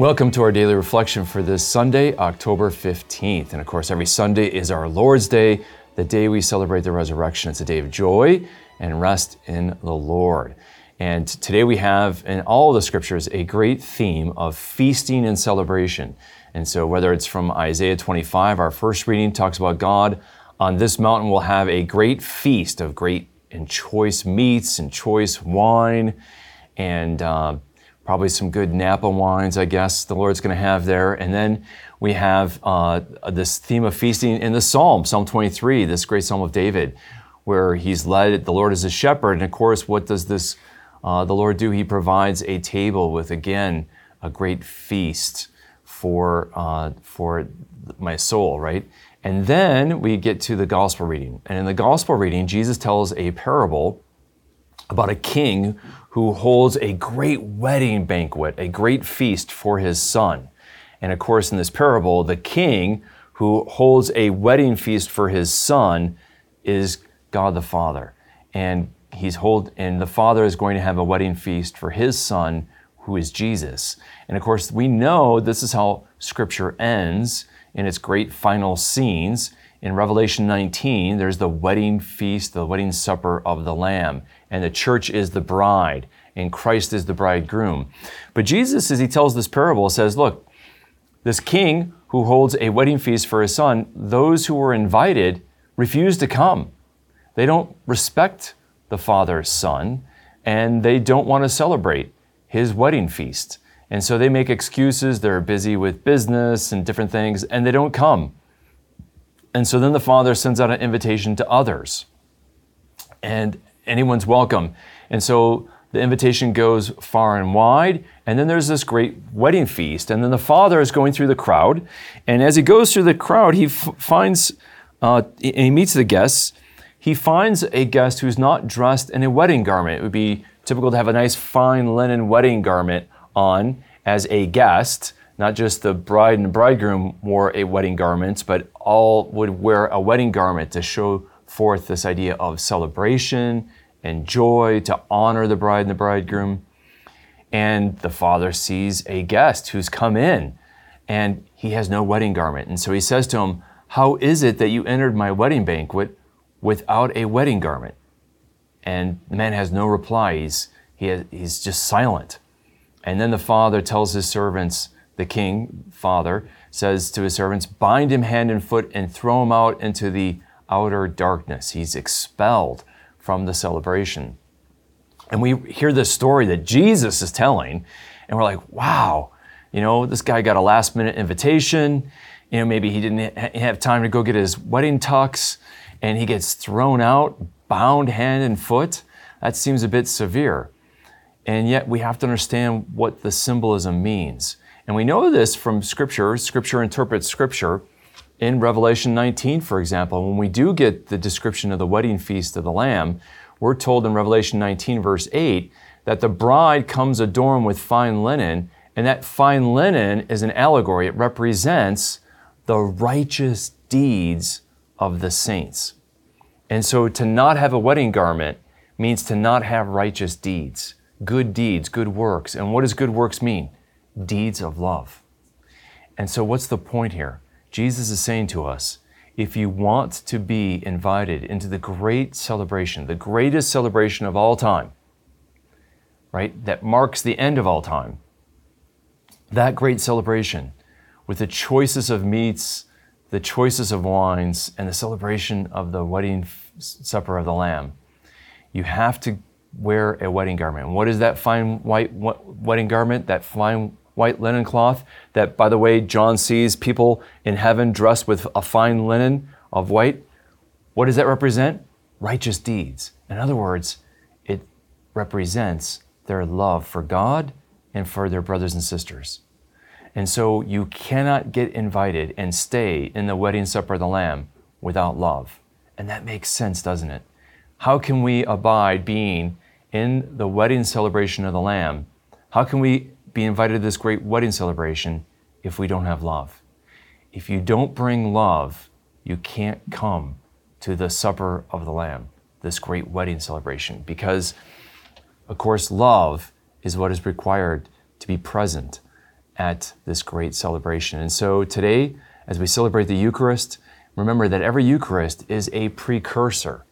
Welcome to our daily reflection for this Sunday, October 15th. And of course, every Sunday is our Lord's Day, the day we celebrate the resurrection. It's a day of joy and rest in the Lord. And today we have in all the scriptures a great theme of feasting and celebration. And so, whether it's from Isaiah 25, our first reading talks about God on this mountain will have a great feast of great and choice meats and choice wine and uh, probably some good Napa wines, I guess, the Lord's going to have there. And then we have uh, this theme of feasting in the Psalm, Psalm 23, this great Psalm of David, where he's led, the Lord is a shepherd. And of course, what does this, uh, the Lord do? He provides a table with, again, a great feast for, uh, for my soul, right? And then we get to the gospel reading. And in the gospel reading, Jesus tells a parable about a king who holds a great wedding banquet, a great feast for his son. And of course, in this parable, the king who holds a wedding feast for his son is God the Father. And he's hold and the father is going to have a wedding feast for his son who is Jesus. And of course, we know this is how scripture ends in its great final scenes. In Revelation 19, there's the wedding feast, the wedding supper of the Lamb, and the church is the bride, and Christ is the bridegroom. But Jesus, as he tells this parable, says, Look, this king who holds a wedding feast for his son, those who were invited refuse to come. They don't respect the father's son, and they don't want to celebrate his wedding feast. And so they make excuses. They're busy with business and different things, and they don't come. And so then the Father sends out an invitation to others, and anyone's welcome. And so the invitation goes far and wide, and then there's this great wedding feast. And then the Father is going through the crowd, and as he goes through the crowd, he f- finds, uh, he meets the guests. He finds a guest who's not dressed in a wedding garment. It would be typical to have a nice fine linen wedding garment on as a guest. Not just the bride and the bridegroom wore a wedding garment, but all would wear a wedding garment to show forth this idea of celebration and joy, to honor the bride and the bridegroom. And the father sees a guest who's come in and he has no wedding garment. And so he says to him, How is it that you entered my wedding banquet without a wedding garment? And the man has no reply. He's, he has, he's just silent. And then the father tells his servants, the king, father, says to his servants, Bind him hand and foot and throw him out into the outer darkness. He's expelled from the celebration. And we hear this story that Jesus is telling, and we're like, wow, you know, this guy got a last minute invitation. You know, maybe he didn't have time to go get his wedding tux, and he gets thrown out bound hand and foot, that seems a bit severe. And yet we have to understand what the symbolism means. And we know this from Scripture. Scripture interprets Scripture. In Revelation 19, for example, when we do get the description of the wedding feast of the Lamb, we're told in Revelation 19, verse 8, that the bride comes adorned with fine linen, and that fine linen is an allegory. It represents the righteous deeds of the saints. And so to not have a wedding garment means to not have righteous deeds, good deeds, good works. And what does good works mean? Deeds of love. And so what's the point here? Jesus is saying to us, if you want to be invited into the great celebration, the greatest celebration of all time, right, that marks the end of all time, that great celebration with the choices of meats, the choices of wines, and the celebration of the wedding supper of the Lamb, you have to wear a wedding garment. What is that fine white wedding garment? That fine white linen cloth that, by the way, John sees people in heaven dressed with a fine linen of white. What does that represent? Righteous deeds. In other words, it represents their love for God and for their brothers and sisters. And so you cannot get invited and stay in the wedding supper of the Lamb without love. And that makes sense, doesn't it? How can we abide being in the wedding celebration of the Lamb? How can we be invited to this great wedding celebration if we don't have love? If you don't bring love, you can't come to the supper of the Lamb, this great wedding celebration, because, of course, love is what is required to be present at this great celebration. And so today, as we celebrate the Eucharist, remember that every Eucharist is a precursor,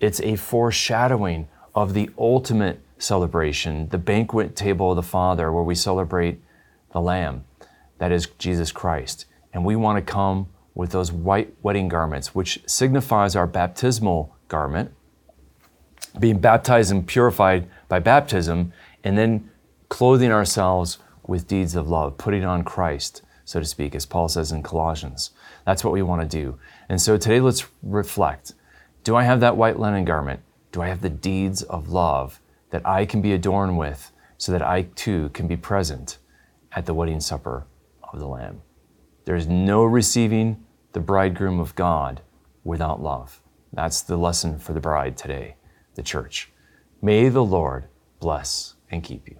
it's a foreshadowing of the ultimate celebration, the banquet table of the Father, where we celebrate the Lamb, that is Jesus Christ. And we want to come with those white wedding garments, which signifies our baptismal garment, being baptized and purified by baptism, and then clothing ourselves with deeds of love, putting on Christ, so to speak, as Paul says in Colossians. That's what we want to do. And so today let's reflect. Do I have that white linen garment? Do I have the deeds of love that I can be adorned with so that I too can be present at the wedding supper of the Lamb? There's no receiving the bridegroom of God without love. That's the lesson for the bride today, the church. May the Lord bless and keep you.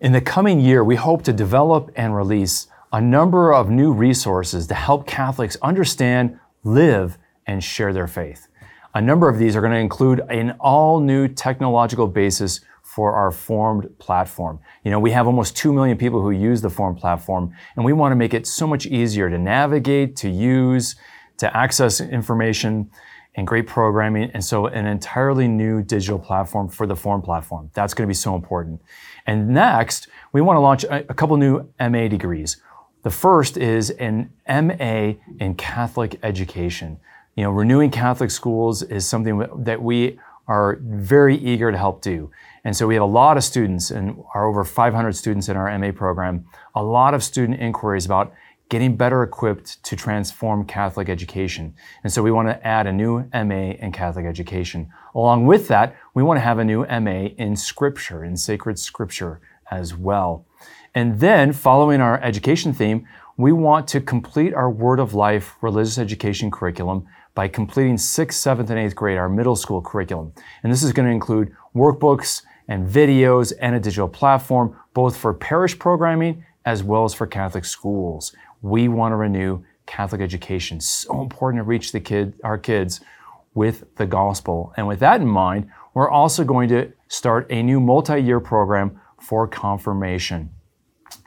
In the coming year, we hope to develop and release a number of new resources to help Catholics understand, live, and share their faith. A number of these are going to include an all new technological basis for our Formed platform. You know, we have almost 2 million people who use the Formed platform, and we want to make it so much easier to navigate, to use, to access information and great programming. And so an entirely new digital platform for the Formed platform. That's going to be so important. And next, we want to launch a, a couple new MA degrees. The first is an MA in Catholic education. You know, renewing Catholic schools is something that we are very eager to help do. And so we have a lot of students, and our over 500 students in our MA program, a lot of student inquiries about getting better equipped to transform Catholic education. And so we want to add a new MA in Catholic education. Along with that, we want to have a new MA in Scripture, in sacred Scripture as well. And then, following our education theme, we want to complete our Word of Life religious education curriculum by completing sixth, seventh, and eighth grade, our middle school curriculum. And this is going to include workbooks and videos and a digital platform, both for parish programming as well as for Catholic schools. We want to renew Catholic education. So important to reach the kid, our kids with the gospel. And with that in mind, we're also going to start a new multi-year program for confirmation.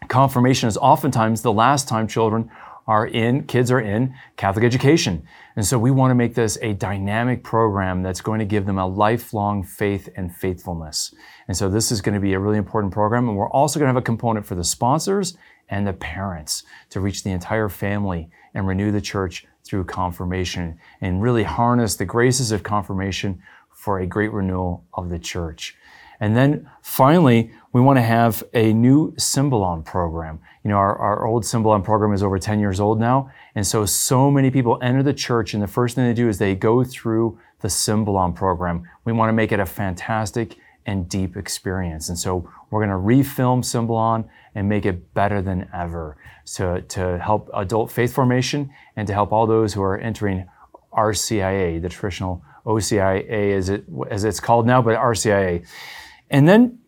Confirmation is oftentimes the last time children are in, kids are in Catholic education. And so we want to make this a dynamic program that's going to give them a lifelong faith and faithfulness. And so this is going to be a really important program. And we're also going to have a component for the sponsors and the parents to reach the entire family and renew the church through confirmation and really harness the graces of confirmation for a great renewal of the church. And then finally, we want to have a new Symbolon program. You know, our, our old Symbolon program is over 10 years old now. And so, so many people enter the church, and the first thing they do is they go through the Symbolon program. We want to make it a fantastic and deep experience. And so, we're going to refilm Symbolon and make it better than ever to, to help adult faith formation and to help all those who are entering RCIA, the traditional OCIA as, it, as it's called now, but RCIA. And then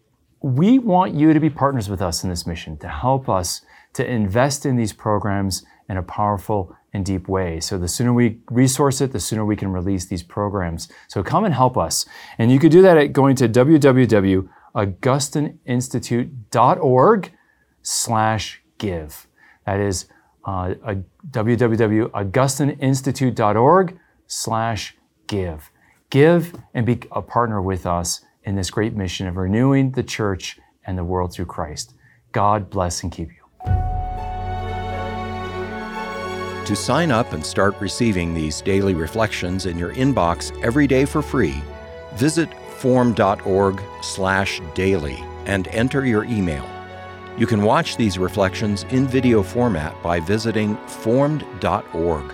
we want you to be partners with us in this mission to help us to invest in these programs in a powerful and deep way. So the sooner we resource it, the sooner we can release these programs. So come and help us. And you could do that at going to www.augustineinstitute.org slash give. That is uh, www.augustineinstitute.org slash give. Give and be a partner with us in this great mission of renewing the church and the world through Christ. God bless and keep you. To sign up and start receiving these daily reflections in your inbox every day for free, visit formed.org/daily and enter your email. You can watch these reflections in video format by visiting formed.org.